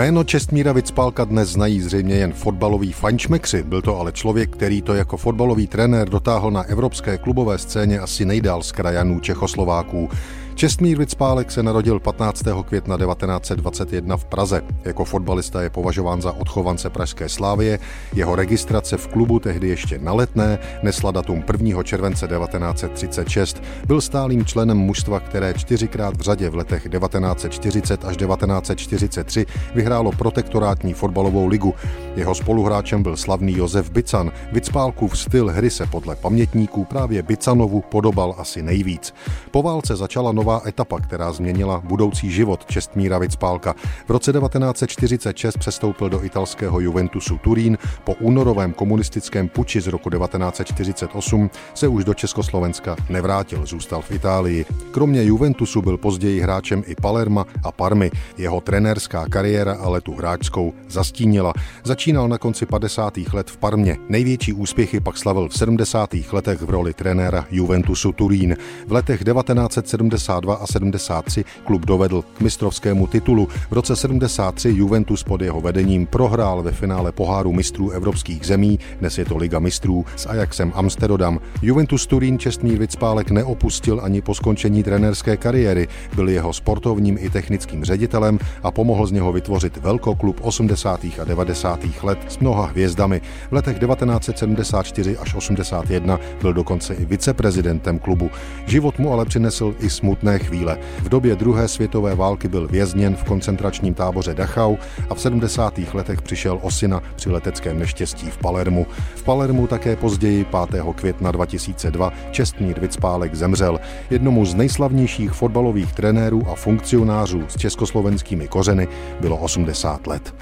Jméno Čestmíra Vicpálka dnes znají zřejmě jen fotbaloví fančmekři, byl to ale člověk, který to jako fotbalový trenér dotáhl na evropské klubové scéně asi nejdál z krajanů Čechoslováků. Čestmír Vicpálek se narodil 15. května 1921 v Praze. Jako fotbalista je považován za odchovance Pražské slávie. Jeho registrace v klubu tehdy ještě na letné nesla datum 1. července 1936. Byl stálým členem mužstva, které čtyřikrát v řadě v letech 1940 až 1943 vyhrálo protektorátní fotbalovou ligu. Jeho spoluhráčem byl slavný Josef Bican. Vicpálkův styl hry se podle pamětníků právě Bicanovu podobal asi nejvíc. Po válce začala nová etapa, která změnila budoucí život Čestmíra Vicpálka. V roce 1946 přestoupil do italského Juventusu Turín. Po únorovém komunistickém puči z roku 1948 se už do Československa nevrátil, zůstal v Itálii. Kromě Juventusu byl později hráčem i Palerma a Parmy. Jeho trenérská kariéra ale tu hráčskou zastínila. Začínal na konci 50. let v Parmě. Největší úspěchy pak slavil v 70. letech v roli trenéra Juventusu Turín. V letech 1970 72 a 73 klub dovedl k mistrovskému titulu. V roce 73 Juventus pod jeho vedením prohrál ve finále poháru mistrů evropských zemí, dnes je to Liga mistrů, s Ajaxem Amsterdam. Juventus Turín Čestmír Vicpálek neopustil ani po skončení trenérské kariéry, byl jeho sportovním i technickým ředitelem a pomohl z něho vytvořit velkoklub 80. a 90. let s mnoha hvězdami. V letech 1974 až 81 byl dokonce i viceprezidentem klubu. Život mu ale přinesl i smutný smutné chvíle. V době druhé světové války byl vězněn v koncentračním táboře Dachau a v 70. letech přišel o syna při leteckém neštěstí v Palermu. V Palermu také později 5. května 2002 Čestmír Vicpálek zemřel. Jednomu z nejslavnějších fotbalových trenérů a funkcionářů s československými kořeny bylo 80 let.